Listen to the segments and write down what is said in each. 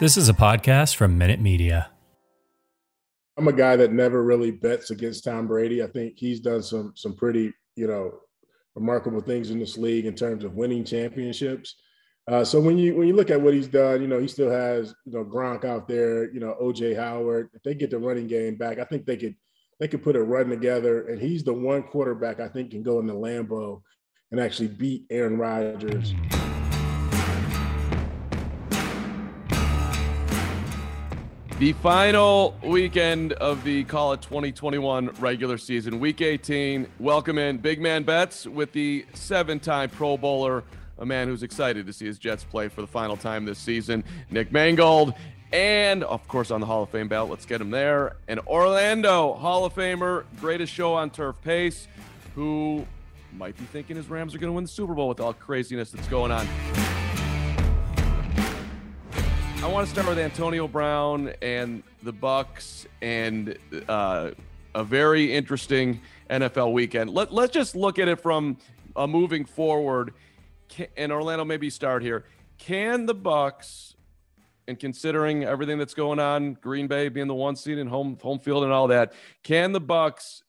This is a podcast from Minute Media. I'm a guy that never really bets against Tom Brady. I think he's done some some pretty, you know, remarkable things in this league in terms of winning championships. Uh, so when you when you look at what he's done, you know, he still has you know Gronk out there, you know, OJ Howard. If they get the running game back, I think they could they could put a run together. And he's the one quarterback I think can go in the Lambeau and actually beat Aaron Rodgers. The final weekend of the Call It 2021 regular season, week 18. Welcome in Big Man Bets with the seven time Pro Bowler, a man who's excited to see his Jets play for the final time this season, Nick Mangold. And of course, on the Hall of Fame ballot, let's get him there. And Orlando Hall of Famer, greatest show on turf pace, who might be thinking his Rams are going to win the Super Bowl with all the craziness that's going on. I want to start with Antonio Brown and the Bucs and uh, a very interesting NFL weekend. Let, let's just look at it from uh, moving forward. Can, and Orlando, maybe start here. Can the Bucs, and considering everything that's going on, Green Bay being the one seed and home home field and all that, can the Bucs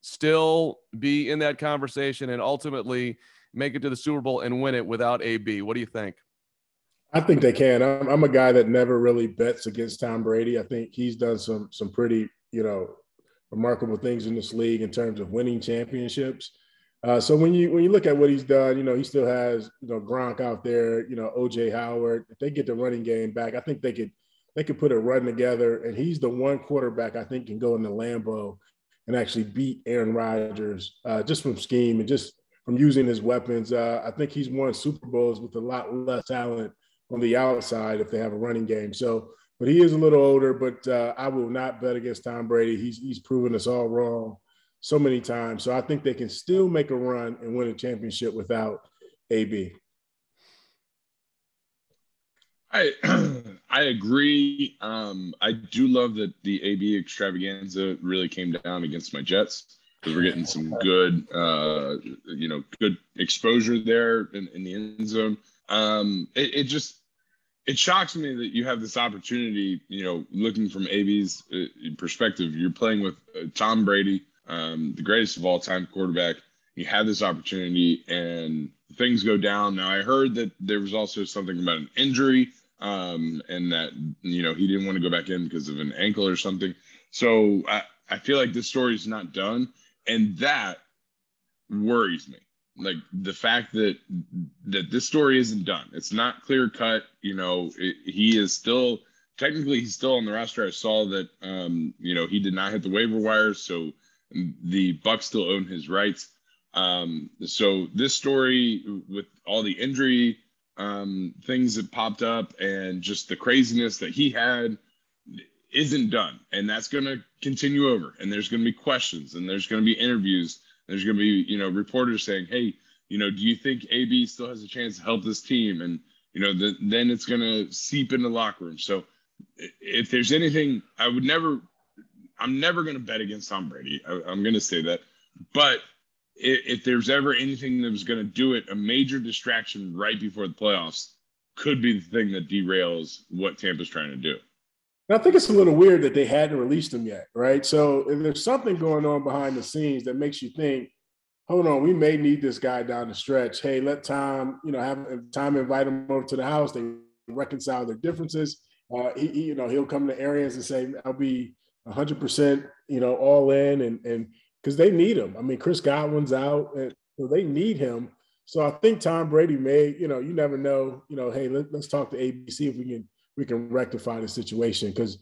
still be in that conversation and ultimately make it to the Super Bowl and win it without AB? What do you think? I think they can. I'm, I'm, a guy that never really bets against Tom Brady. I think he's done some some pretty you know remarkable things in this league in terms of winning championships. Uh, so when you when you look at what he's done, you know he still has you know Gronk out there, you know OJ Howard. If they get the running game back, I think they could they could put a run together. And he's the one quarterback I think can go in the Lambeau and actually beat Aaron Rodgers uh, just from scheme and just from using his weapons. Uh, I think he's won Super Bowls with a lot less talent on the outside if they have a running game. So, but he is a little older. But uh, I will not bet against Tom Brady. He's he's proven us all wrong so many times. So I think they can still make a run and win a championship without AB. I I agree. Um, I do love that the AB extravaganza really came down against my Jets because we're getting some good, uh, you know, good exposure there in, in the end zone. Um, it, it, just it shocks me that you have this opportunity. You know, looking from AB's uh, perspective, you're playing with uh, Tom Brady, um, the greatest of all time quarterback. You had this opportunity, and things go down. Now, I heard that there was also something about an injury, um, and that you know he didn't want to go back in because of an ankle or something. So I, I feel like this story is not done, and that worries me like the fact that that this story isn't done. It's not clear cut you know it, he is still technically he's still on the roster. I saw that um you know he did not hit the waiver wires so the bucs still own his rights. Um so this story with all the injury um things that popped up and just the craziness that he had isn't done. And that's going to continue over. And there's going to be questions and there's going to be interviews there's going to be, you know, reporters saying, "Hey, you know, do you think AB still has a chance to help this team?" And you know, the, then it's going to seep in the locker room. So, if there's anything, I would never, I'm never going to bet against Tom Brady. I, am going to say that, but if, if there's ever anything that was going to do it, a major distraction right before the playoffs could be the thing that derails what Tampa's trying to do. And I think it's a little weird that they hadn't released him yet, right? So there's something going on behind the scenes that makes you think, hold on, we may need this guy down the stretch. Hey, let Tom, you know, have Tom invite him over to the house. They reconcile their differences. Uh, he, he, you know, he'll come to Arians and say, I'll be 100%, you know, all in. And, and because they need him. I mean, Chris Godwin's out, and so they need him. So I think Tom Brady may, you know, you never know, you know, hey, let, us talk to ABC if we can we can rectify the situation. Because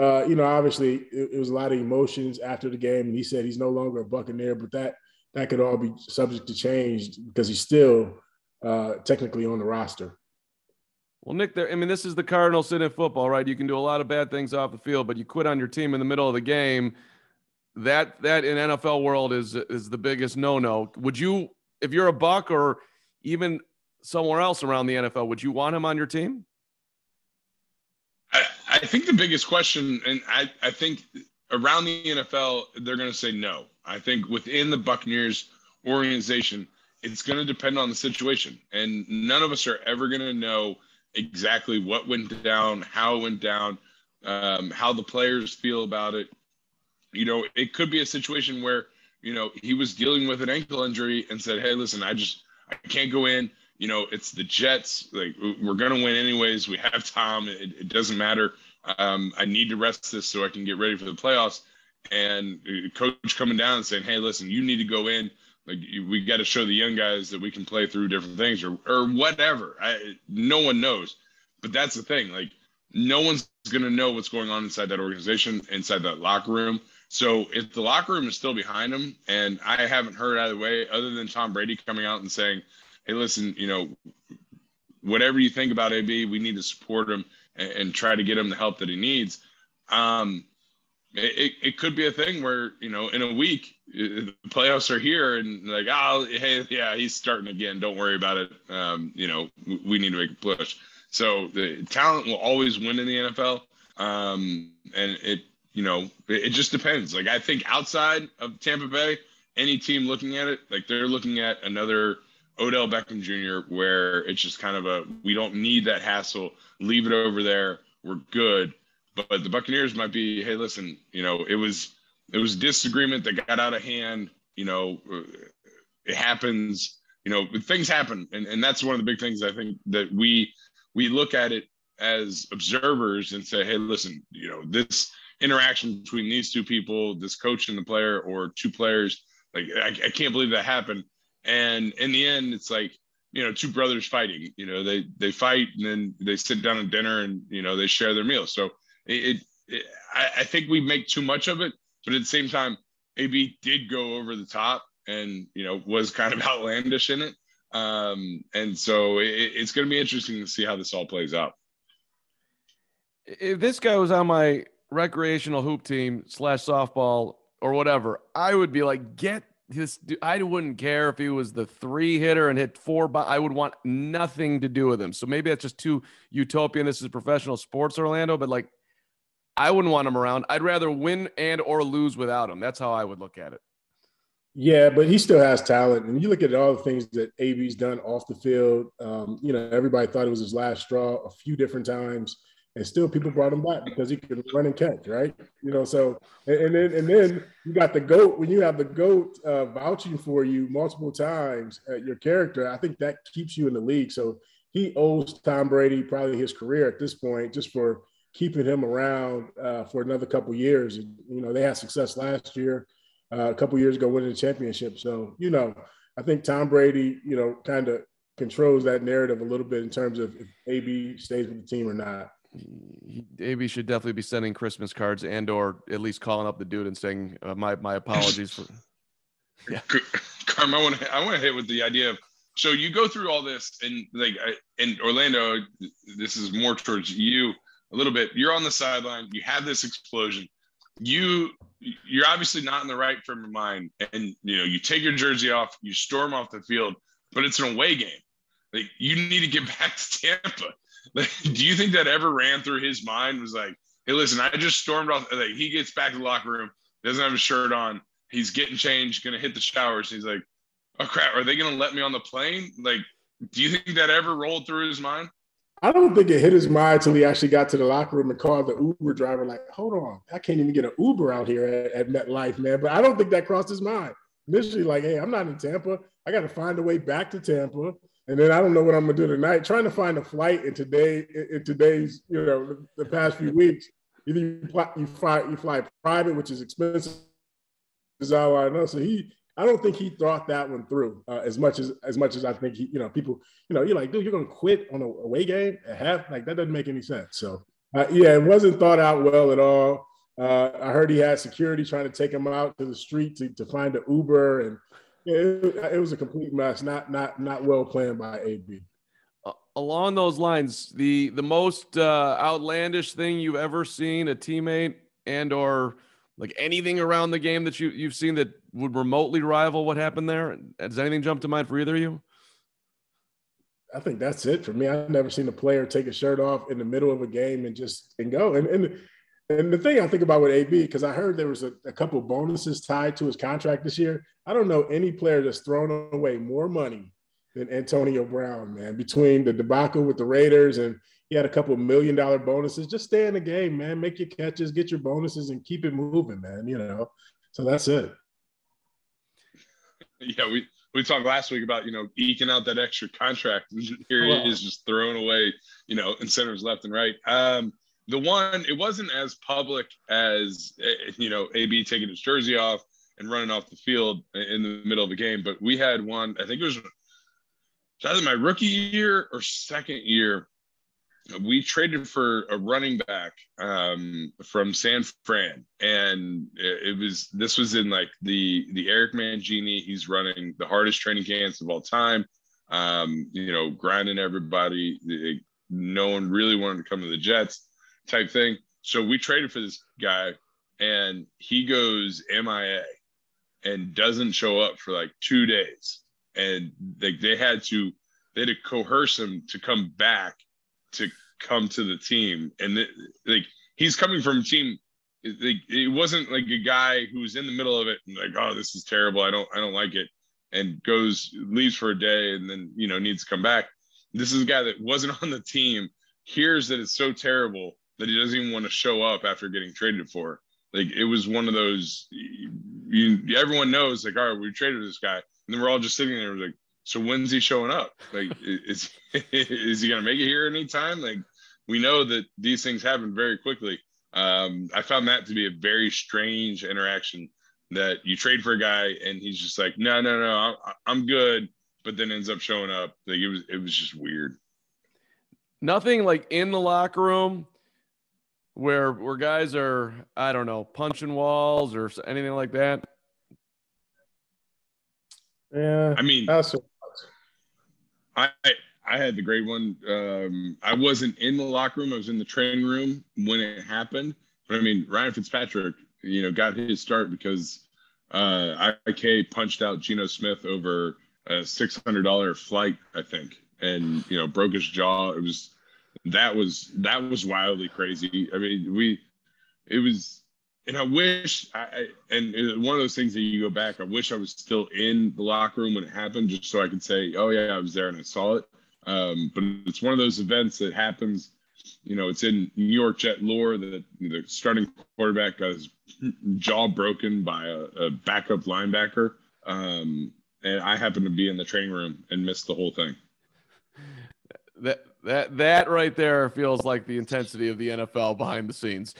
uh, you know obviously it, it, was a lot of emotions after the game and he said he's no longer a buccaneer but that that could all be subject to change because he's still uh, technically on the roster. Well nick there i mean this is the cardinals in football right? You can do a lot of bad things off the field but you quit on your team in the middle of the game. That that in nfl world is is the biggest no-no. Would you if you're a Buc or even somewhere else around the nfl would you want him on your team I think the biggest question, and I, I think around the NFL, they're going to say no. I think within the Buccaneers organization, it's going to depend on the situation. And none of us are ever going to know exactly what went down, how it went down, um, how the players feel about it. You know, it could be a situation where you know he was dealing with an ankle injury and said, "Hey, listen, I just I can't go in." You know, it's the Jets. Like we're gonna win anyways. We have Tom. It, it doesn't matter. Um, I need to rest this so I can get ready for the playoffs. And coach coming down and saying, "Hey, listen, you need to go in. Like we got to show the young guys that we can play through different things, or or whatever. I, no one knows, but that's the thing. Like no one's going to know what's going on inside that organization, inside that locker room. So if the locker room is still behind him, and I haven't heard either way, other than Tom Brady coming out and saying, "Hey, listen, you know, whatever you think about AB, we need to support him and, and try to get him the help that he needs." Um, it, it could be a thing where you know in a week the playoffs are here and like oh hey yeah he's starting again. Don't worry about it. Um, you know we need to make a push. So the talent will always win in the NFL um, and it you know it, it just depends. Like I think outside of Tampa Bay any team looking at it like they're looking at another Odell Beckham Jr. where it's just kind of a we don't need that hassle leave it over there we're good but the Buccaneers might be, hey, listen, you know, it was it was disagreement that got out of hand. You know, it happens. You know, things happen, and and that's one of the big things I think that we we look at it as observers and say, hey, listen, you know, this interaction between these two people, this coach and the player, or two players, like I, I can't believe that happened. And in the end, it's like you know two brothers fighting you know they they fight and then they sit down at dinner and you know they share their meal so it, it I, I, think we make too much of it, but at the same time, AB did go over the top and you know was kind of outlandish in it. Um, and so it, it's going to be interesting to see how this all plays out. If this guy was on my recreational hoop team slash softball or whatever, I would be like, get this. I wouldn't care if he was the three hitter and hit four. But I would want nothing to do with him. So maybe that's just too utopian. This is professional sports, Orlando. But like, I wouldn't want him around. I'd rather win and or lose without him. That's how I would look at it. Yeah, but he still has talent. And you look at all the things that AB's done off the field. Um, you know, everybody thought it was his last straw a few different times, and still people brought him back because he could run and catch, right? You know, so and, and then and then you got the goat when you have the goat uh, vouching for you multiple times at your character. I think that keeps you in the league. So he owes Tom Brady probably his career at this point, just for keeping him around uh, for another couple years. And, you know, they had success last year, uh, a couple years ago, winning the championship. So, you know, I think Tom Brady, you know, kind of controls that narrative a little bit in terms of if AB stays with the team or not. AB should definitely be sending Christmas cards and or at least calling up the dude and saying uh, my my apologies for. Yeah, Carm, I want to I want to hit with the idea of so you go through all this and like in Orlando, this is more towards you a little bit. You're on the sideline. You have this explosion. You you're obviously not in the right frame of mind, and you know you take your jersey off. You storm off the field, but it's an away game. Like you need to get back to Tampa. Do you think that ever ran through his mind? Was like, hey, listen, I just stormed off. Like he gets back to the locker room, doesn't have a shirt on. He's getting changed, gonna hit the showers. He's like, oh crap, are they gonna let me on the plane? Like, do you think that ever rolled through his mind? I don't think it hit his mind until he actually got to the locker room and called the Uber driver, like, hold on, I can't even get an Uber out here at, at MetLife, man. But I don't think that crossed his mind. Initially, like, hey, I'm not in Tampa. I got to find a way back to Tampa. And then I don't know what I'm gonna do tonight. Trying to find a flight in today, in today's, you know, the past few weeks. Either you fly, you fly, you fly private, which is expensive. Is all I know. So he I don't think he thought that one through uh, as much as as much as I think he, you know, people, you know, you're like, dude, you're gonna quit on a away game at half, like that doesn't make any sense. So uh, yeah, it wasn't thought out well at all. Uh, I heard he had security trying to take him out to the street to, to find an Uber, and it, it, was a complete mess. Not not not well planned by AB. Along those lines, the the most uh, outlandish thing you've ever seen a teammate and or like anything around the game that you you've seen that would remotely rival what happened there? Does anything jump to mind for either of you? I think that's it for me. I've never seen a player take a shirt off in the middle of a game and just and go. And and and the thing I think about with AB because I heard there was a, a couple bonuses tied to his contract this year. I don't know any player that's thrown away more money than Antonio Brown, man. Between the debacle with the Raiders and he had a couple million dollar bonuses, just stay in the game, man. Make your catches, get your bonuses, and keep it moving, man. You know, so that's it. Yeah, we we talked last week about you know eking out that extra contract. Here he is just throwing away you know incentives left and right. Um, the one it wasn't as public as eh, you know AB taking his jersey off and running off the field in the middle of a game, but we had one. I think it was either my rookie year or second year. We traded for a running back um, from San Fran, and it, was this was in like the the Eric Mangini. He's running the hardest training camps of all time. Um, you know, grinding everybody. no one really wanted to come to the Jets type thing. So we traded for this guy, and he goes MIA and doesn't show up for like two days. And they, they had to they had to coerce him to come back to come to the team. And like he's coming from team. It, it wasn't like a guy who was in the middle of it and like, oh, this is terrible. I don't I don't like it, and goes leaves for a day and then you know needs to come back. This is a guy that wasn't on the team, hears that it's so terrible that he doesn't even want to show up after getting traded for. Like it was one of those. You, everyone knows, like, all right, we traded this guy, and then we're all just sitting there, like, so when's he showing up? Like, is is he gonna make it here anytime? Like, we know that these things happen very quickly. Um, I found that to be a very strange interaction. That you trade for a guy and he's just like, no, no, no, I'm, I'm good, but then ends up showing up. Like it was, it was just weird. Nothing like in the locker room where where guys are I don't know punching walls or anything like that? Yeah, I mean, I I had the great one. Um, I wasn't in the locker room; I was in the training room when it happened. But I mean, Ryan Fitzpatrick, you know, got his start because uh, IK punched out Geno Smith over a six hundred dollar flight, I think, and you know broke his jaw. It was that was that was wildly crazy. I mean, we it was, and I wish I and one of those things that you go back. I wish I was still in the locker room when it happened, just so I could say, "Oh yeah, I was there and I saw it." Um, but it's one of those events that happens. You know, it's in New York Jet lore that the starting quarterback got his jaw broken by a, a backup linebacker. Um, and I happened to be in the training room and missed the whole thing. That that that right there feels like the intensity of the NFL behind the scenes.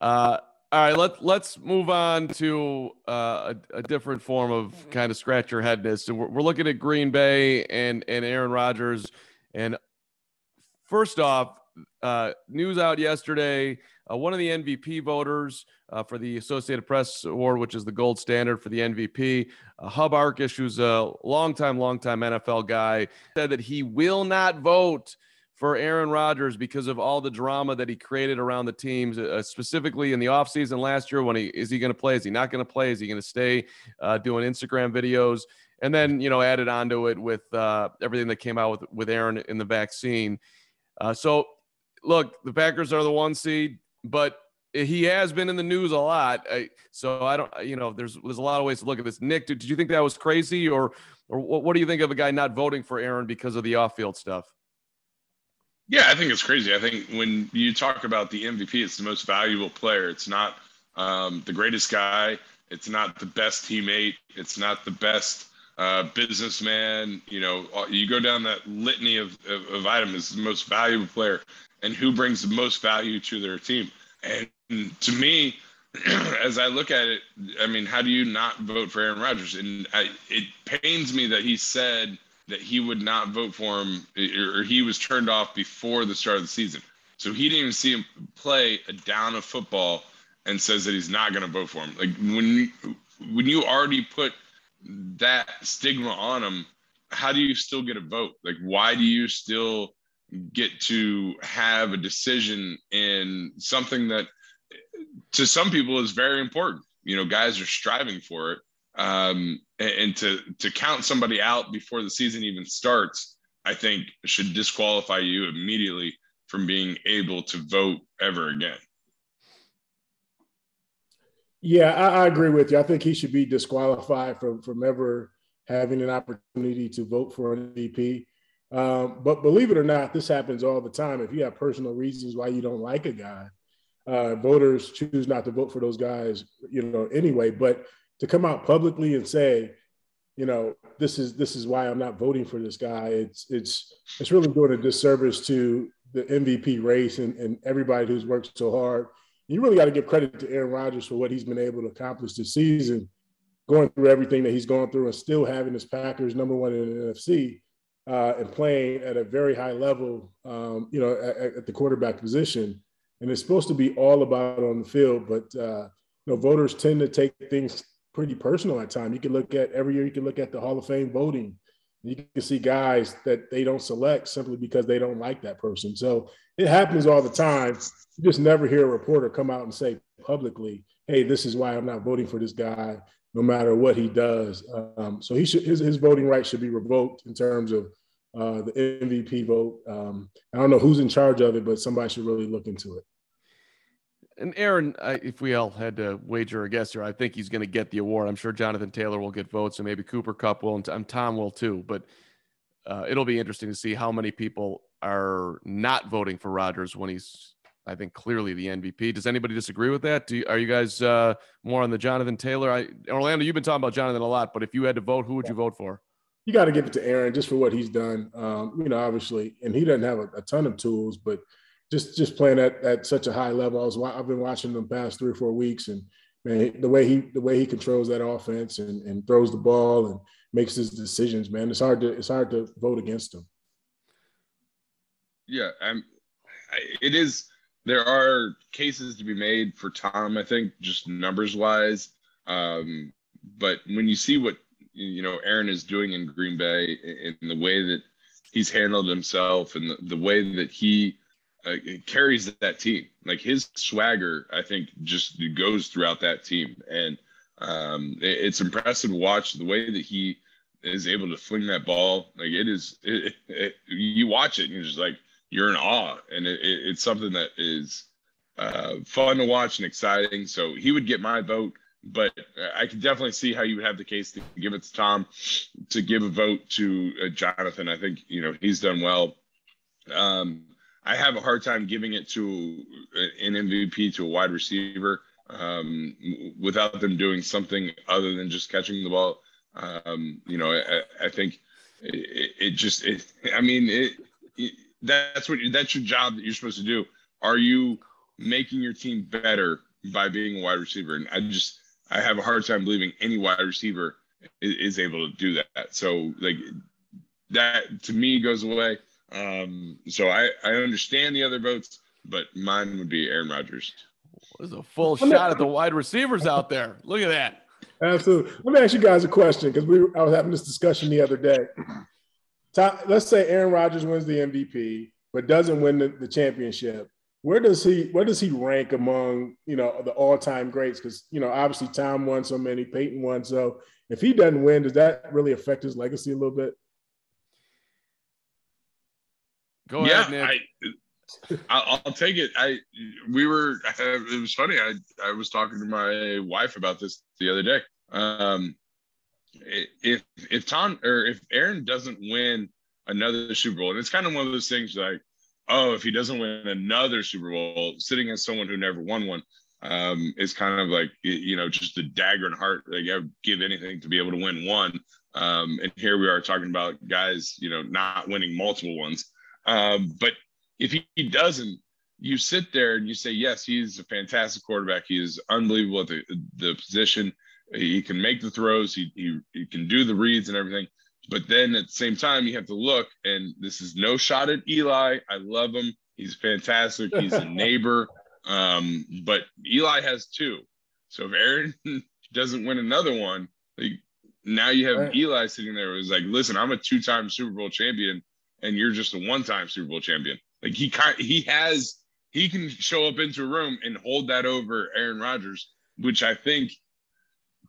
Uh, all right, let let's move on to uh, a, a, different form of kind of scratch your headness. And we're, we're looking at Green Bay and and Aaron Rodgers. And first off, uh, news out yesterday. Uh, one of the MVP voters uh, for the Associated Press Award, which is the gold standard for the MVP, uh, Hub Arkush, who's a longtime, longtime NFL guy, said that he will not vote for Aaron Rodgers because of all the drama that he created around the teams, uh, specifically in the offseason last year when he is he going to play? Is he not going to play? Is he going to stay uh, doing Instagram videos? And then, you know, added onto it with uh, everything that came out with, with Aaron in the vaccine. Uh, so, look, the Packers are the one seed, but he has been in the news a lot. so I don't, you know, there's there's a lot of ways to look at this. Nick, did, did you think that was crazy, or or what, what do you think of a guy not voting for Aaron because of the off-field stuff? Yeah, I think it's crazy. I think when you talk about the MVP, it's the most valuable player. It's not um, the greatest guy. It's not the best teammate. It's not the best uh, businessman. You know, you go down that litany of, of, of items. The most valuable player, and who brings the most value to their team. And to me, as I look at it, I mean, how do you not vote for Aaron Rodgers? And I, it pains me that he said that he would not vote for him or he was turned off before the start of the season. So he didn't even see him play a down of football and says that he's not going to vote for him. Like when when you already put that stigma on him, how do you still get a vote? Like why do you still get to have a decision in something that to some people is very important? You know, guys are striving for it um, and, to to count somebody out before the season even starts, I think should disqualify you immediately from being able to vote ever again. Yeah, I, I, agree with you. I think he should be disqualified from from ever having an opportunity to vote for an MVP. Um, but believe it or not, this happens all the time. If you have personal reasons why you don't like a guy, uh, voters choose not to vote for those guys, you know, anyway. But to come out publicly and say, you know, this is this is why I'm not voting for this guy. It's it's it's really doing a disservice to the MVP race and, and everybody who's worked so hard. You really got to give credit to Aaron Rodgers for what he's been able to accomplish this season, going through everything that he's gone through and still having his Packers number one in the NFC uh, and playing at a very high level, um, you know, at, at, the quarterback position. And it's supposed to be all about on the field, but uh, you know, voters tend to take things pretty personal at times. You can look at every year. You can look at the Hall of Fame voting. You can see guys that they don't select simply because they don't like that person. So it happens all the time. You just never hear a reporter come out and say publicly, "Hey, this is why I'm not voting for this guy." no matter what he does. Um, so he should his, his voting rights should be revoked in terms of uh, the MVP vote. Um, I don't know who's in charge of it, but somebody should really look into it. And Aaron, I, if we all had to wager a guess here, I think he's going to get the award. I'm sure Jonathan Taylor will get votes, and maybe Cooper Kupp will, and Tom will too. But uh, it'll be interesting to see how many people are not voting for Rodgers when he's I think clearly the MVP. Does anybody disagree with that? You, are you guys uh, more on the Jonathan Taylor? I, Orlando, you've been talking about Jonathan a lot, but if you had to vote, who would you vote for? You got to give it to Aaron just for what he's done. Um, you know, obviously, and he doesn't have a, a, ton of tools, but just just playing at, at such a high level. I was I've been watching them past three or four weeks, and man, the way he the way he controls that offense and, and throws the ball and makes his decisions, man, it's hard to it's hard to vote against him. Yeah, I'm. It is there are cases to be made for Tom, I think, just numbers wise. Um, but when you see what you know Aaron is doing in Green Bay in the way that he's handled himself and the, the way that he uh, carries that team, like his swagger, I think just goes throughout that team, and um, it, it's impressive to watch the way that he is able to fling that ball. Like it is, it, it, you watch it and you're just like, you're in awe, and it, it, it's something that is uh, fun to watch and exciting. So he would get my vote, but I can definitely see how you would have the case to give it to Tom, to give a vote to uh, Jonathan. I think you know he's done well. Um, I have a hard time giving it to an MVP to a wide receiver um, without them doing something other than just catching the ball. Um, you know, I, I think it, it, just, it, I mean, it, that's what that's your job that you're supposed to do. Are you making your team better by being a wide receiver? And I just I have a hard time believing any wide receiver is, is able to do that. So like that to me goes away. Um, so I I understand the other votes, but mine would be Aaron Rodgers. There's a full shot at the wide receivers out there. Look at that. Absolutely. Let me ask you guys a question because we I was having this discussion the other day let's say Aaron Rodgers wins the MVP, but doesn't win the, the championship. Where does he where does he rank among you know the all time greats? Because you know obviously Tom won so many, Peyton won. So if he doesn't win, does that really affect his legacy a little bit? Go yeah, ahead, Nick. I, will take it. I we were. It was funny. I I was talking to my wife about this the other day. Um, if if Tom or if Aaron doesn't win another Super Bowl, and it's kind of one of those things like, oh, if he doesn't win another Super Bowl, sitting as someone who never won one, um, is kind of like you know just a dagger in heart. Like I would give anything to be able to win one. Um, and here we are talking about guys, you know, not winning multiple ones. Um, but if he, he doesn't, you sit there and you say, yes, he's a fantastic quarterback. He is unbelievable at the, the position. He can make the throws. He, he, he can do the reads and everything. But then at the same time, you have to look, and this is no shot at Eli. I love him. He's fantastic. He's a neighbor. Um, but Eli has two. So if Aaron doesn't win another one, like, now you have right. Eli sitting there who's like, listen, I'm a two-time Super Bowl champion, and you're just a one-time Super Bowl champion. Like he kind he has he can show up into a room and hold that over Aaron Rodgers, which I think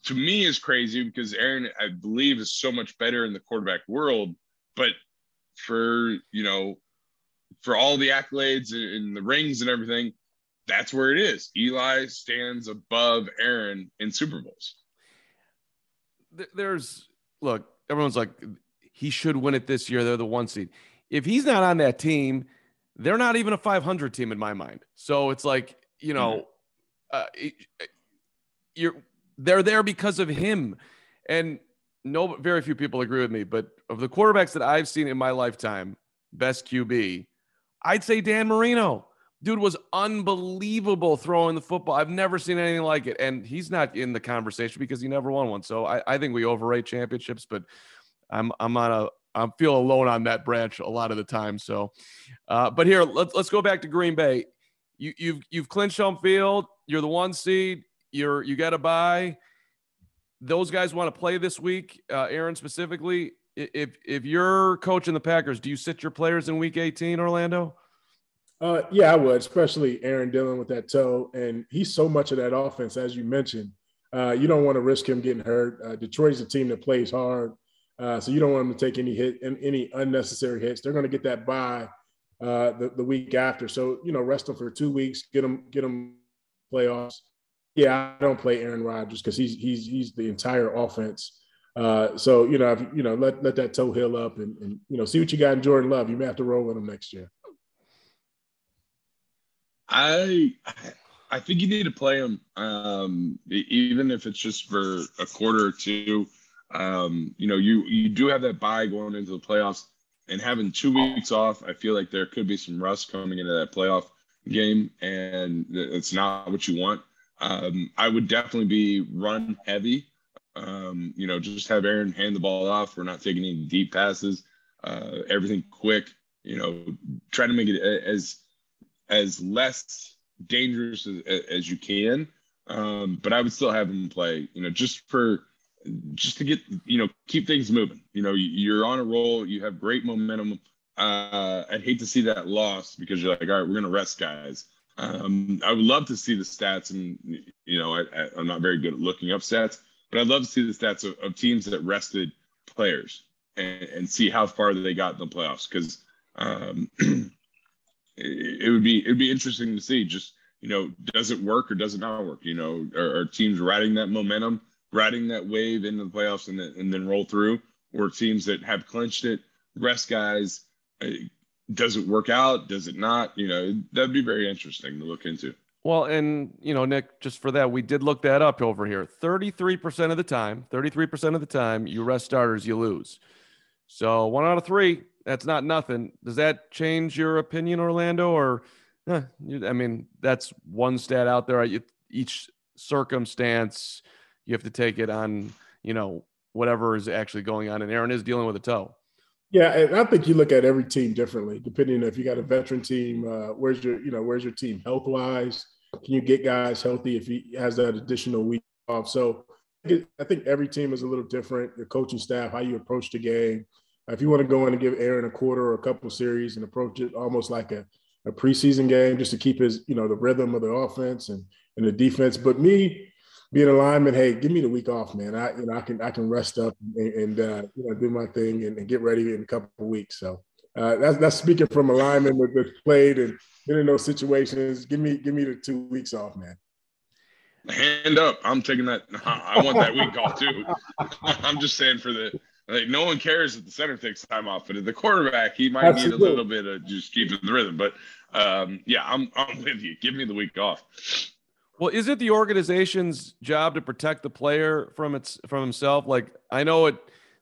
to me is crazy because Aaron, I believe, is so much better in the quarterback world. But for you know, for all the accolades and the rings and everything, that's where it is. Eli stands above Aaron in Super Bowls. There's look, everyone's like, he should win it this year. They're the one seed. If he's not on that team, they're not even a 500 team in my mind. So it's like, you know, mm-hmm. uh, you're they're there because of him. And no, very few people agree with me, but of the quarterbacks that I've seen in my lifetime, best QB, I'd say Dan Marino. Dude was unbelievable throwing the football. I've never seen anything like it. And he's not in the conversation because he never won one. So I, I think we overrate championships, but I'm I'm on a I feel alone on that branch a lot of the time. So, uh, but here let's let's go back to Green Bay. You you've you've clinched home field. You're the one seed. You're you got to bye. Those guys want to play this week. Uh, Aaron specifically. If if you're coaching the Packers, do you sit your players in Week 18, Orlando? Uh, yeah, I would, especially Aaron Dillon with that toe, and he's so much of that offense, as you mentioned. Uh, you don't want to risk him getting hurt. Uh, Detroit's a team that plays hard. Uh, so you don't want them to take any hit and any unnecessary hits. They're going to get that by uh, the, the week after. So you know, rest them for two weeks, get them get them playoffs. Yeah, I don't play Aaron Rodgers because he's he's he's the entire offense. Uh, so you know, if, you know, let let that toe heal up and, and you know, see what you got in Jordan Love. You may have to roll with him next year. I I think you need to play him, um, even if it's just for a quarter or two. Um, you know, you you do have that bye going into the playoffs, and having two weeks off, I feel like there could be some rust coming into that playoff game, and it's not what you want. Um, I would definitely be run heavy. Um, you know, just have Aaron hand the ball off. We're not taking any deep passes. Uh, everything quick. You know, try to make it as as less dangerous as, as you can. Um, but I would still have him play. You know, just for just to get you know keep things moving. You know, you're on a roll. You have great momentum. Uh, I'd hate to see that loss because you're like, all right, we're gonna rest guys. Um, I would love to see the stats, and you know, I, am not very good at looking up stats, but I'd love to see the stats of, of teams that rested players and, and, see how far they got in the playoffs. Because um, it, it would be it'd be interesting to see. Just you know, does it work or does it not work? You know, are, are teams riding that momentum? Riding that wave into the playoffs and then, and then roll through, or teams that have clinched it, rest guys. Uh, does it work out? Does it not? You know, that'd be very interesting to look into. Well, and you know, Nick, just for that, we did look that up over here. 33% of the time, 33% of the time, you rest starters, you lose. So one out of three, that's not nothing. Does that change your opinion, Orlando? Or, I mean, that's one stat out there. Each circumstance, you have to take it on, you know, whatever is actually going on. And Aaron is dealing with a toe. Yeah, and I think you look at every team differently, depending if you got a veteran team. Uh, where's your, you know, where's your team health wise? Can you get guys healthy if he has that additional week off? So I think every team is a little different. Your coaching staff, how you approach the game. If you want to go in and give Aaron a quarter or a couple series and approach it almost like a, a preseason game, just to keep his, you know, the rhythm of the offense and and the defense. But me, being a lineman, hey, give me the week off, man. I you know I can I can rest up and, and uh, you know do my thing and, and, get ready in a couple of weeks. So uh, that's that's speaking from a lineman that, that played and been in those situations. Give me give me the two weeks off, man. Hand up, I'm taking that. I want that week off too. I'm just saying for the like no one cares if the center takes time off, but at the quarterback, he might Absolutely. need a little bit of just keeping the rhythm. But um, yeah, I'm I'm with you. Give me the week off. Well, is it the organization's job to protect the player from its from himself? Like I know at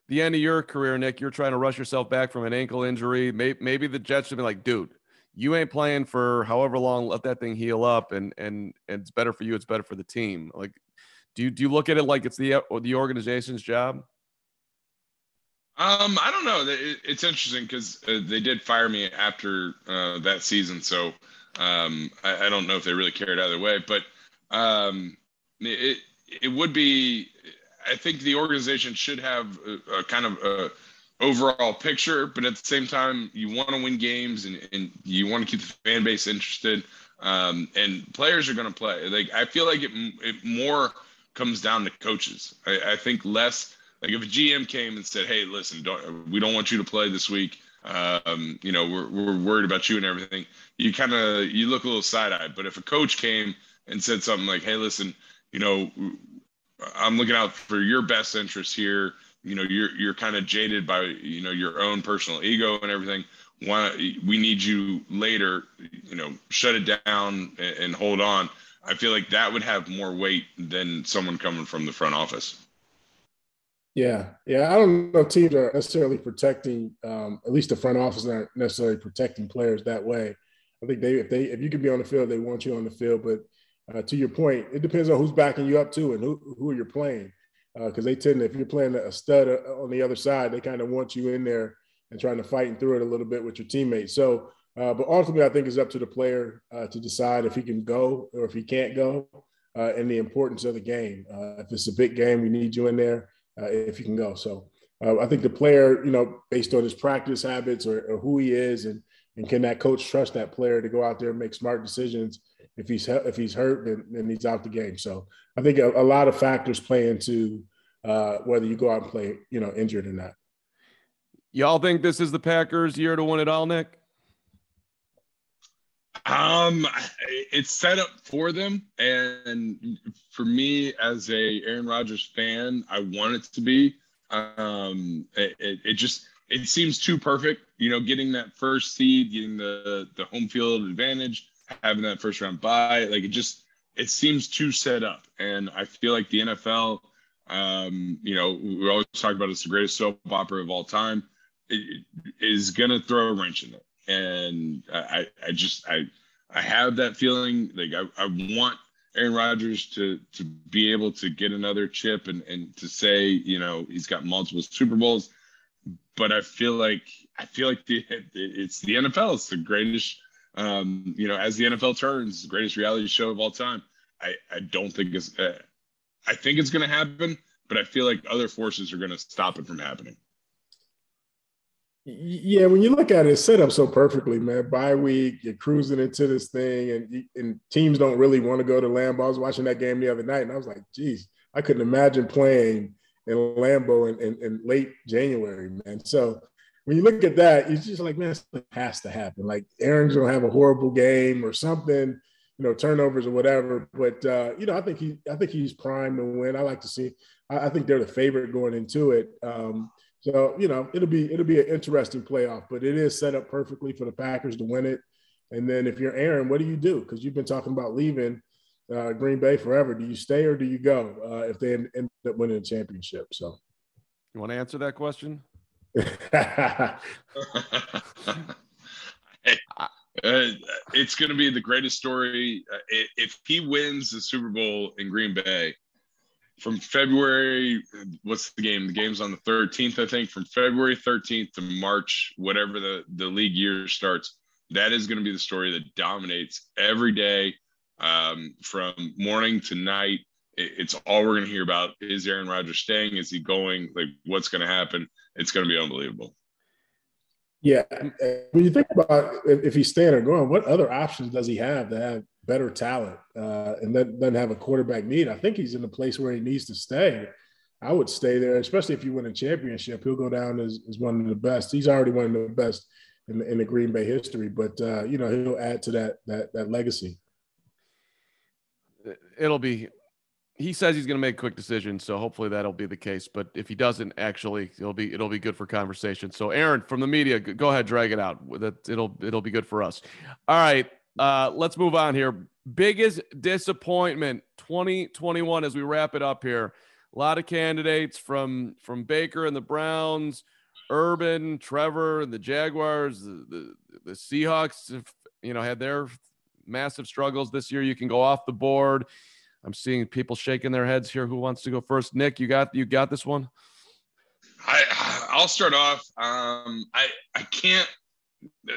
the end of your career, Nick, you're trying to rush yourself back from an ankle injury. Maybe, maybe the Jets should be like, dude, you ain't playing for however long. Let that thing heal up, and and, and it's better for you. It's better for the team. Like, do you do you look at it like it's the the organization's job? Um, I don't know. It's interesting because uh, they did fire me after uh, that season, so um, I, I, don't know if they really cared either way. But um, it it would be. I think the organization should have a, a kind of a overall picture, but at the same time, you want to win games and, and you want to keep the fan base interested. Um, and players are going to play. Like I feel like it, it more comes down to coaches. I, I, think less like if a GM came and said, "Hey, listen, don't, we don't want you to play this week. Um, you know, we're we're worried about you and everything." You kind of you look a little side eyed. But if a coach came and said something like, "Hey, listen, you know, I'm looking out for your best interest here. you know you're you're kind of jaded by you know your own personal ego and everything why we need you later you know shut it down and, and hold on i feel like that would have more weight than someone coming from the front office yeah, yeah. I don't know teams are necessarily protecting, um, at least the front office aren't necessarily protecting players that way. I think they, if they, if you can be on the field, they want you on the field. But uh, to your point, it depends on who's backing you up too and who who you're playing because uh, they tend to, if you're playing a stud uh, on the other side, they kind of want you in there and trying to fight and through it a little bit with your teammates. So, uh, but ultimately, I think it's up to the player uh, to decide if he can go or if he can't go, uh, and the importance of the game. If it's a big game, we need you in there. if you can go, so I think the player, you know, based on his practice habits or, or, who he is, and and can that coach trust that player to go out there and make smart decisions if he's if he's hurt, then, then he's out the game. So I think a, a lot of factors play into uh, whether you go out and play, you know, injured or not. Y'all think this is the Packers' year to win it all, Nick? Um, it's set up for them, and for me as a Aaron Rodgers fan, I want it to be. Um, it, it, it just it seems too perfect. You know, getting that first seed, getting the the home field advantage having that first round bye. Like it just it seems too set up. And I feel like the NFL, um, you know, we always talk about it's the greatest soap opera of all time, it, it is gonna throw a wrench in it. And I, I just I I have that feeling like I, I want Aaron Rodgers to to be able to get another chip and and to say, you know, he's got multiple Super Bowls. But I feel like I feel like the, it's the NFL. It's the greatest um, you know, as the NFL turns, greatest reality show of all time. I, I don't think it's, uh, I think it's going to happen, but I feel like other forces are going to stop it from happening. Yeah, when you look at it, it's set up so perfectly, man. Bye week, you're cruising into this thing, and and teams don't really want to go to Lambeau. I was watching that game the other night, and I was like, geez, I couldn't imagine playing in Lambeau in, in, in late January, man. So when you look at that, it's just like, man, it has to happen. Like Aaron's gonna have a horrible game or something, you know, turnovers or whatever. But uh, you know, I think he, I think he's primed to win. I like to see. I, I think they're the favorite going into it. Um, so you know, it'll be it'll be an interesting playoff, but it is set up perfectly for the Packers to win it. And then if you're Aaron, what do you do? Because you've been talking about leaving uh, Green Bay forever. Do you stay or do you go uh, if they end up winning a championship? So, you want to answer that question? it's going to be the greatest story. Uh, if he wins the Super Bowl in Green Bay from February, what's the game? The game's on the 13th, I think. From February 13th to March, whatever the, the league year starts, that is going to be the story that dominates every day um, from morning to night. It's all we're going to hear about. Is Aaron Rodgers staying? Is he going? Like, what's going to happen? it's going to be unbelievable. Yeah, when you think about if he's staying or going, what other options does he have to have better talent uh, and then doesn't have a quarterback need? I think he's in the place where he needs to stay. I would stay there, especially if you win a championship. He'll go down as, as one of the best. He's already one of the best in the, in the Green Bay history, but uh, you know he'll add to that that that legacy. It'll be he says he's going to make a quick decision, so hopefully that'll be the case. But if he doesn't, actually, it'll be it'll be good for conversation. So, Aaron from the media, go ahead, drag it out. That it'll it'll be good for us. All right, uh, let's move on here. Biggest disappointment 2021 as we wrap it up here. A lot of candidates from from Baker and the Browns, Urban, Trevor, and the Jaguars, the, the, the Seahawks. Have, you know, had their massive struggles this year. You can go off the board. I'm seeing people shaking their heads here. Who wants to go first? Nick, you got you got this one. I I'll start off. Um, I I can't.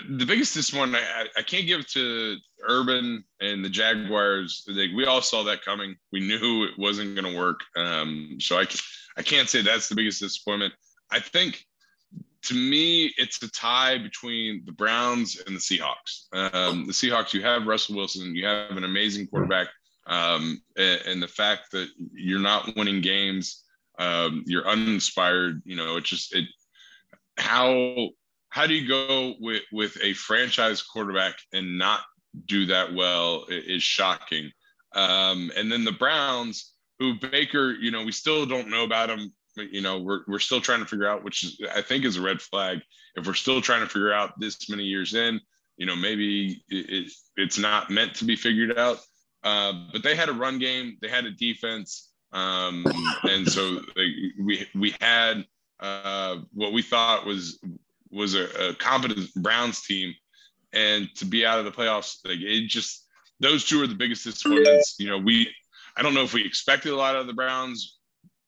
The biggest disappointment I, I can't give to Urban and the Jaguars. We all saw that coming. We knew it wasn't going to work. Um, so I I can't say that's the biggest disappointment. I think to me, it's a tie between the Browns and the Seahawks. Um, the Seahawks, you have Russell Wilson, you have an amazing quarterback um, and, and, the fact that you're not winning games, um, you're uninspired. You know, it's just it. How how do you go with with a franchise quarterback and not do that well is shocking. Um, and then the Browns, who Baker, you know, we still don't know about him you know, we're we're still trying to figure out, which is, I think is a red flag. If we're still trying to figure out this many years in, you know, maybe it, it's not meant to be figured out. Uh, but they had a run game, they had a defense, um, and so we we had uh, what we thought was was a, a competent Browns team, and to be out of the playoffs, like it just those two are the biggest disappointments. You know, we I don't know if we expected a lot of the Browns,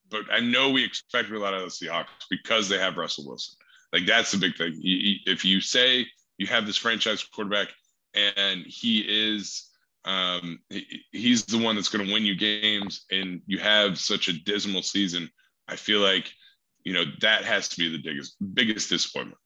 but I know we expected a lot of the Seahawks because they have Russell Wilson. Like that's the big thing. if you say you have this franchise quarterback and he is um, he, he's the one that's going to win you games and you have such a dismal season, I feel like you know that has to be the biggest biggest disappointment.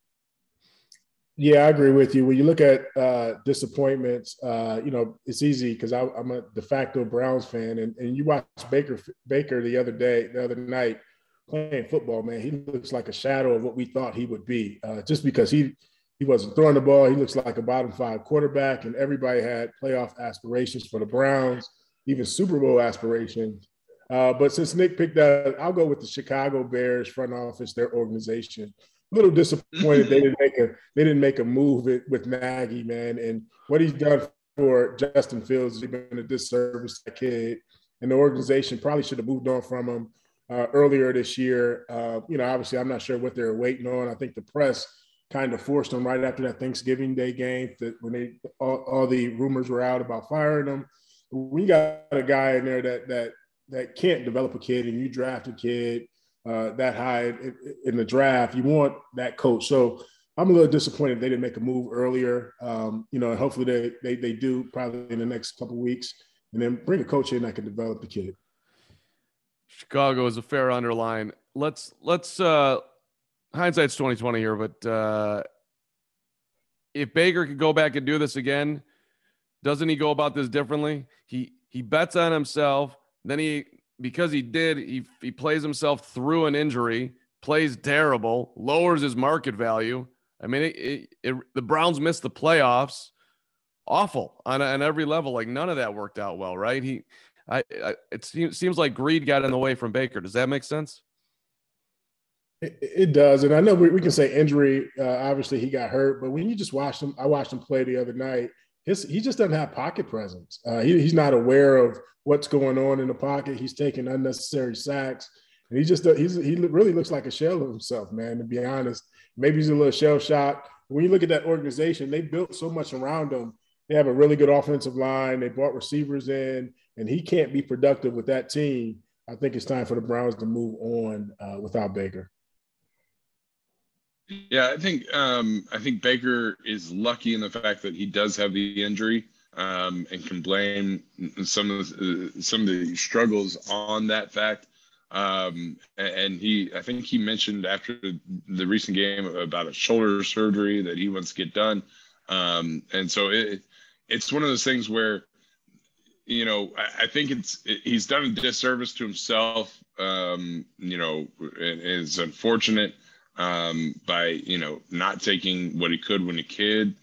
Yeah, I agree with you. When you look at uh, disappointments, uh, you know, it's easy because I'm a de facto Browns fan, and, and you watched Baker Baker the other day, the other night playing football. Man, he looks like a shadow of what we thought he would be. Uh, just because he he wasn't throwing the ball, he looks like a bottom five quarterback, and everybody had playoff aspirations for the Browns, even Super Bowl aspirations. Uh, but since Nick picked that, I'll go with the Chicago Bears front office, their organization A little disappointed they didn't make a they didn't make a move with, Nagy, man. And what he's done for Justin Fields he's been a disservice to kid. And the organization probably should have moved on from him uh, earlier this year. Uh, you know, obviously, I'm not sure what they're waiting on. I think the press kind of forced them right after that Thanksgiving Day game that when they all, all the rumors were out about firing them. We got a guy in there that that that can't develop a kid and you draft a kid uh, that high in, in, the draft. You want that coach. So I'm a little disappointed they didn't make a move earlier. Um, you know, hopefully they, they they do probably in the next couple weeks, and then bring a coach in that can develop the kid. Chicago is a fair underline. Let's let's uh hindsight's 2020 here, but uh if Baker could go back and do this again, doesn't he go about this differently? He he bets on himself, then he because he did, he, he plays himself through an injury, plays terrible, lowers his market value. I mean, it, it, it, the Browns missed the playoffs. Awful on, on every level. Like none of that worked out well, right? He, I, I it seems, seems like greed got in the way from Baker. Does that make sense? It, does, and I know we, we can say injury. Uh, obviously, he got hurt, but when you just watch him, I watched him play the other night. His he just doesn't have pocket presence. Uh, he, he's not aware of what's going on in the pocket. He's taking unnecessary sacks. And he just he's he really looks like a shell of himself, man. To be honest, maybe he's a little shell shocked. When you look at that organization, they built so much around him. They have a really good offensive line. They brought receivers in, and he can't be productive with that team. I think it's time for the Browns to move on uh, without Baker. Yeah, I think um, I think Baker is lucky in the fact that he does have the injury um, and can blame some of the, some of the struggles on that fact. Um, and he, I think he mentioned after the recent game about a shoulder surgery that he wants to get done. Um, and so it, it's one of those things where, you know, I, I think it's it, he's done a disservice to himself. Um, you know, it is unfortunate um, by you know not taking what he could when a kid.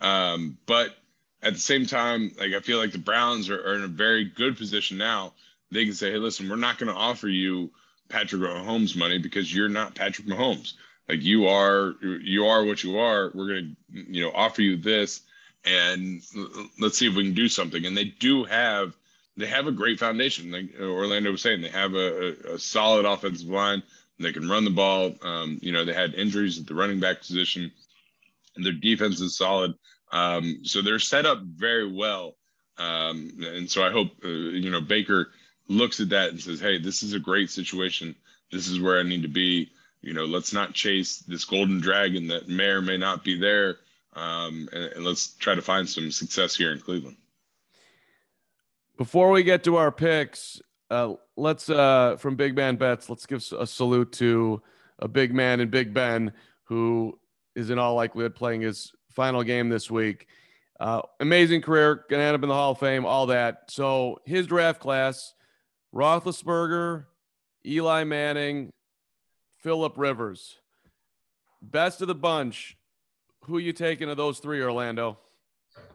Um, but at the same time, like I feel like the Browns are, are in a very good position now. They can say, "Hey, listen, we're not going to offer you Patrick Mahomes money because you're not Patrick Mahomes. Like you are, you are what you are. We're going to, you know, offer you this, and let's see if we can do something." And they do have, they have a great foundation. Like Orlando was saying, they have a, a, a solid offensive line. They can run the ball. Um, you know, they had injuries at the running back position, and their defense is solid. Um, so they're set up very well. Um, and so I hope, uh, you know, Baker looks at that and says, hey, this is a great situation. This is where I need to be. You know, let's not chase this golden dragon that may or may not be there. Um, and, and let's try to find some success here in Cleveland. Before we get to our picks, uh, let's uh, from Big Man Bets, let's give a salute to a big man in Big Ben who is in all likelihood playing his final game this week. Uh, amazing career, gonna end up in the Hall of Fame, all that. So his draft class: Roethlisberger, Eli Manning, Philip Rivers. Best of the bunch. Who you taking of those three, Orlando?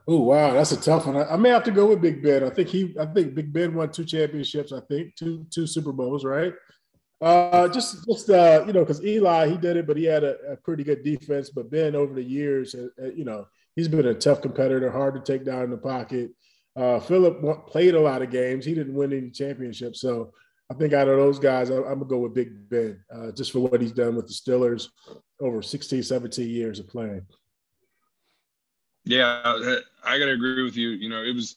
Oh wow, that's a tough one. I, I, may have to go with Big Ben. I think he, I think Big Ben won two championships. I think two two Super Bowls, right? Uh, just, just uh, you know, because Eli he did it, but he had a, a, pretty good defense. But Ben, over the years, uh, uh, you know, he's been a tough competitor, hard to take down in the pocket. Uh, Philip played a lot of games. He didn't win any championships, so I think out of those guys, I, am gonna go with Big Ben, uh, just for what he's done with the Steelers over 16, 17 years of playing. Yeah, I gotta agree with you. You know, it was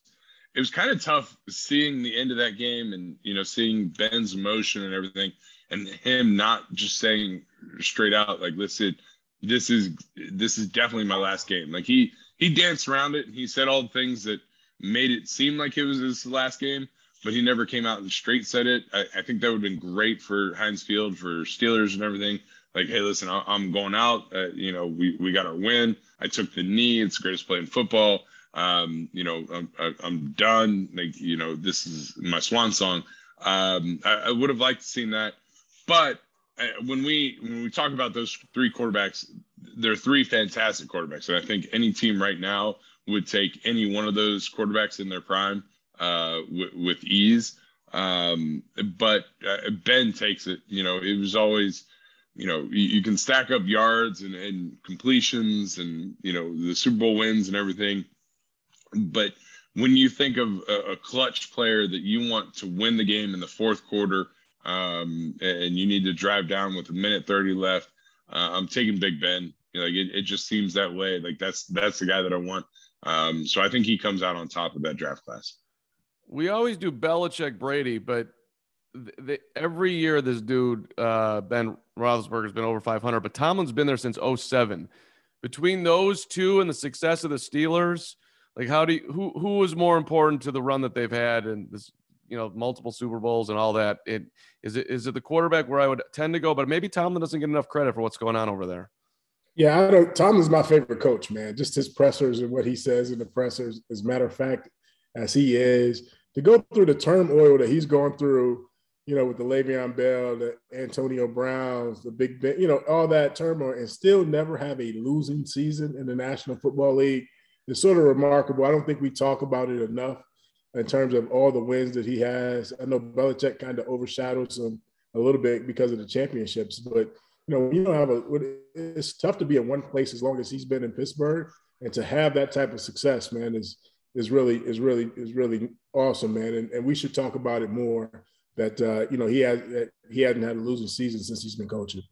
it was kind of tough seeing the end of that game and you know seeing Ben's emotion and everything, and him not just saying straight out like, "Listen, this is this is definitely my last game." Like he he danced around it and he said all the things that made it seem like it was his last game, but he never came out and straight said it. I, I think that would have been great for Heinz Field for Steelers and everything like, hey, listen, I'm going out. Uh, you know, we we got our win. I took the knee. It's the greatest play in football. Um, you know, I'm I'm done. Like, you know, this is my swan song. Um, I, I would have liked to seen that, but uh, when we when we talk about those three quarterbacks, they're three fantastic quarterbacks, and I think any team right now would take any one of those quarterbacks in their prime uh, with, with ease. Um, but uh, Ben takes it. You know, it was always you know, you, you, can stack up yards and, and completions and, you know, the Super Bowl wins and everything. But when you think of a, a clutch player that you want to win the game in the fourth quarter um, and you need to drive down with a minute 30 left, uh, I'm taking Big Ben. Like it, it just seems that way. Like that's that's the guy that I want. Um, so I think he comes out on top of that draft class. We always do Belichick Brady, but every year this dude uh, Ben Roethlisberger's been over 500, but Tomlin's been there since 07. Between those two and the success of the Steelers, like how do you, who who is more important to the run that they've had and this you know multiple Super Bowls and all that? It is it is it the quarterback where I would tend to go, but maybe Tomlin doesn't get enough credit for what's going on over there. Yeah, I don't. Tomlin's my favorite coach, man. Just his pressers and what he says in the pressers. As a matter of fact, as he is to go through the turmoil that he's going through you know, with the Le'Veon Bell, the Antonio Browns, the Big Ben, you know, all that turmoil, and still never have a losing season in the National Football League is sort of remarkable. I don't think we talk about it enough in terms of all the wins that he has. I know Belichick kind of overshadows him a little bit because of the championships, but you know, you don't have a. It's tough to be in one place as long as he's been in Pittsburgh, and to have that type of success, man, is is really is really is really awesome, man. And, and we should talk about it more that uh, you know he has he hadn't had a losing season since he's been coaching.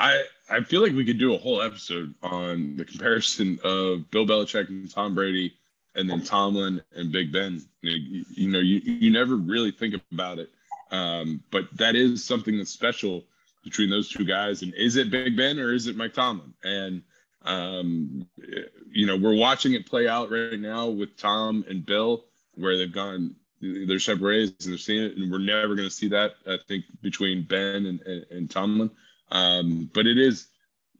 I I feel like we could do a whole episode on the comparison of Bill Belichick and Tom Brady, and then Tomlin and Big Ben. You, you know, you you never really think about it, um, but that is something that's special between those two guys. And is it Big Ben or is it Mike Tomlin? And um, you know, we're watching it play out right now with Tom and Bill, where they've gone they're separated and they're seeing it, and we're never going to see that. I think between Ben and and, and Tomlin, um, but it is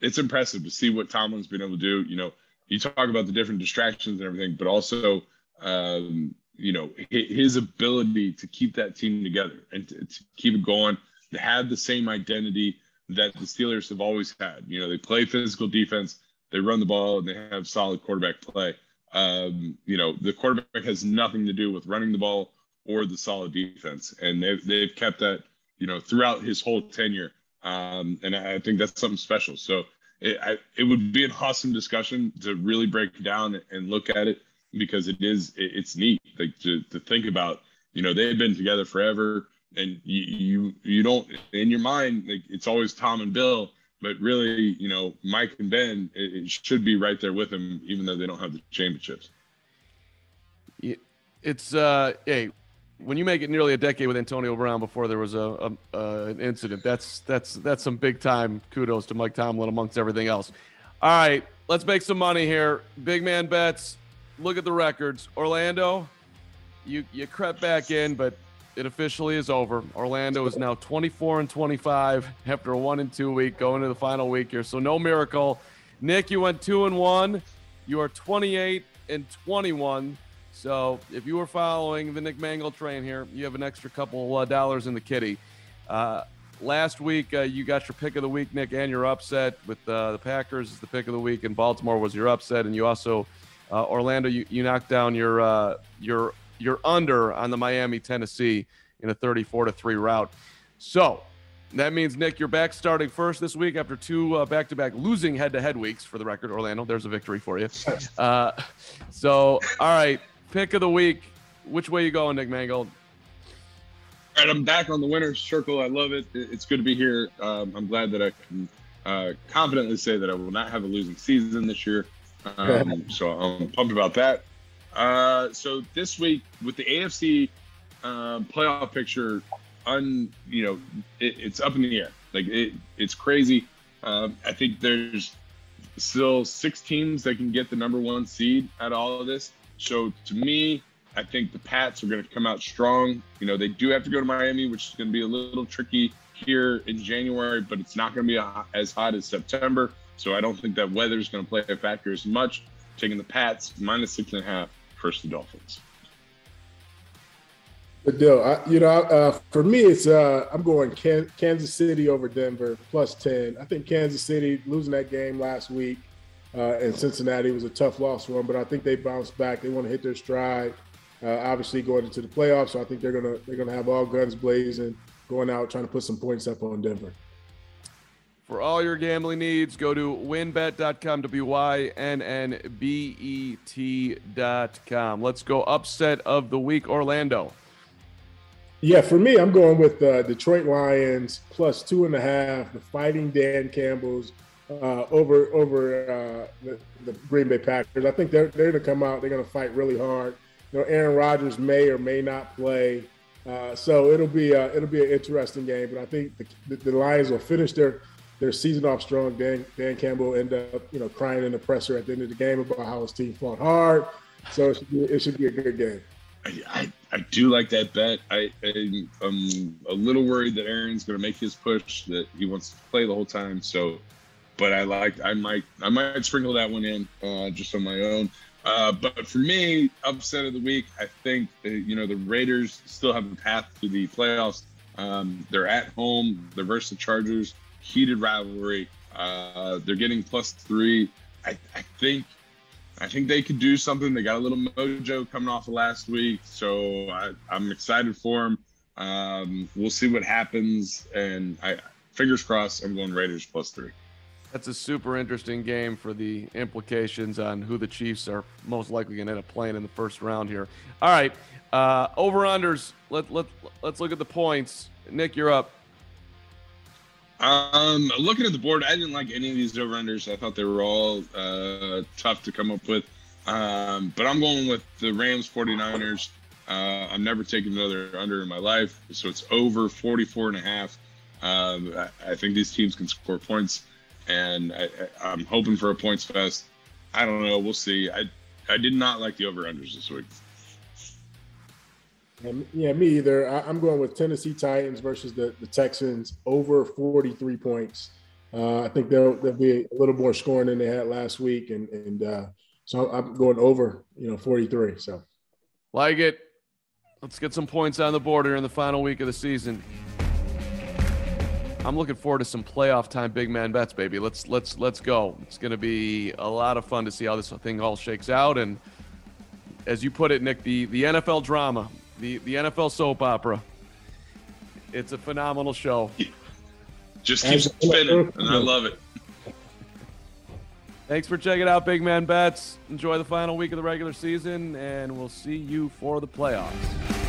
it's impressive to see what Tomlin's been able to do. You know, you talk about the different distractions and everything, but also um, you know his ability to keep that team together and to, to keep it going, to have the same identity that the Steelers have always had. You know, they play physical defense, they run the ball, and they have solid quarterback play. Um, you know, the quarterback has nothing to do with running the ball or the solid defense, and they've they've kept that you know throughout his whole tenure, um, and I think that's something special. So it I, it would be an awesome discussion to really break down and look at it because it is it, it's neat like to to think about. You know, they've been together forever, and you you you don't in your mind like it's always Tom and Bill but really, you know, Mike and Ben, it, it, should be right there with them even though they don't have the championships. It's uh, hey, when you make it nearly a decade with Antonio Brown before there was a, a uh, an incident, that's that's that's some big time kudos to Mike Tomlin amongst everything else. All right, let's make some money here. Big man bets. Look at the records. Orlando, you you crept back in, but it officially is over. Orlando is now 24 and 25 after a one and two week going to the final week here. So no miracle. Nick, you went two and one. You are 28 and 21. So if you were following the Nick Mangold train here, you have an extra couple uh, dollars in the kitty. Uh, last week uh, you got your pick of the week, Nick, and your upset with uh, the Packers is the pick of the week, and Baltimore was your upset, and you also uh, Orlando you, you knocked down your uh, your you're under on the Miami Tennessee in a 34 to three route. So that means Nick, you're back starting first this week after two uh, back-to-back losing head-to-head weeks. For the record, Orlando, there's a victory for you. Uh, so, all right, pick of the week. Which way you going, Nick Mangold? All right, I'm back on the winner's circle. I love it. It's good to be here. Um, I'm glad that I can uh, confidently say that I will not have a losing season this year. Um, so I'm pumped about that. Uh, so this week with the AFC um, playoff picture, un you know it, it's up in the air. Like it, it's crazy. Um, I think there's still six teams that can get the number one seed out of all of this. So to me, I think the Pats are going to come out strong. You know, they do have to go to Miami, which is going to be a little tricky here in January, but it's not going to be as hot as September. So I don't think that weather is going to play a factor as much. Taking the Pats minus six and a half versus the Dolphins. Good deal. I, you know, uh, for me, it's uh, I'm going Kansas City over Denver plus ten. I think Kansas City losing that game last week uh, in Cincinnati was a tough loss for them, but I think they bounced back. They want to hit their stride. Uh, obviously, going into the playoffs, so I think they're gonna they're gonna have all guns blazing, going out trying to put some points up on Denver. For all your gambling needs, go to wynnbet.com, W-Y-N-N-B-E-T.com. Let's go upset of the week, Orlando. Yeah, for me, I'm going with uh, Detroit Lions plus two and a half. The Fighting Dan Campbell's uh, over over uh, the, the, Green Bay Packers. I think they're they're going to come out. They're going to fight really hard. You know, Aaron Rodgers may or may not play, uh, so it'll be uh, it'll be an interesting game. But I think the, the, Lions will finish their their season off strong. Dan Dan Campbell end up you know crying in the presser at the end of the game about how his team fought hard. So it should be, it should be a good game. I, I, I do like that bet. I, I am a little worried that Aaron's going to make his push that he wants to play the whole time. So, but I like I might I might sprinkle that one in uh, just on my own. Uh, but for me, upset of the week, I think uh, you know the Raiders still have a path to the playoffs. Um, they're at home. They're versus the Chargers. Heated rivalry. Uh, they're getting plus three. I, I think I think they could do something. They got a little mojo coming off of last week, so I, am excited for them. Um, we'll see what happens, and I fingers crossed. I'm going Raiders plus three. That's a super interesting game for the implications on who the Chiefs are most likely going to end up playing in the first round here. All right, uh, over unders. Let let let's look at the points. Nick, you're up. Um, looking at the board, I didn't like any of these over unders. I thought they were all uh, tough to come up with. Um, but I'm going with the Rams 49ers. Uh, I'm never taking another under in my life. So it's over 44 and a half. Um, I, I, think these teams can score points, and I, am hoping for a points fest. I don't know. We'll see. I, I did not like the over unders this week. Yeah, me either. I, am going with Tennessee Titans versus the, the Texans over 43 points. Uh, I think there'll, there'll be a little more scoring than they had last week, and and uh, so I'm going over, you know, 43. So, like it. Let's get some points on the board here in the final week of the season. I'm looking forward to some playoff time big man bets, baby. Let's let's let's go. It's going to be a lot of fun to see how this thing all shakes out and as you put it, Nick, the, the NFL drama the the NFL soap opera. It's a phenomenal show. Just keeps spinning, and I love it. Thanks for checking out Big Man Bets. Enjoy the final week of the regular season, and we'll see you for the playoffs.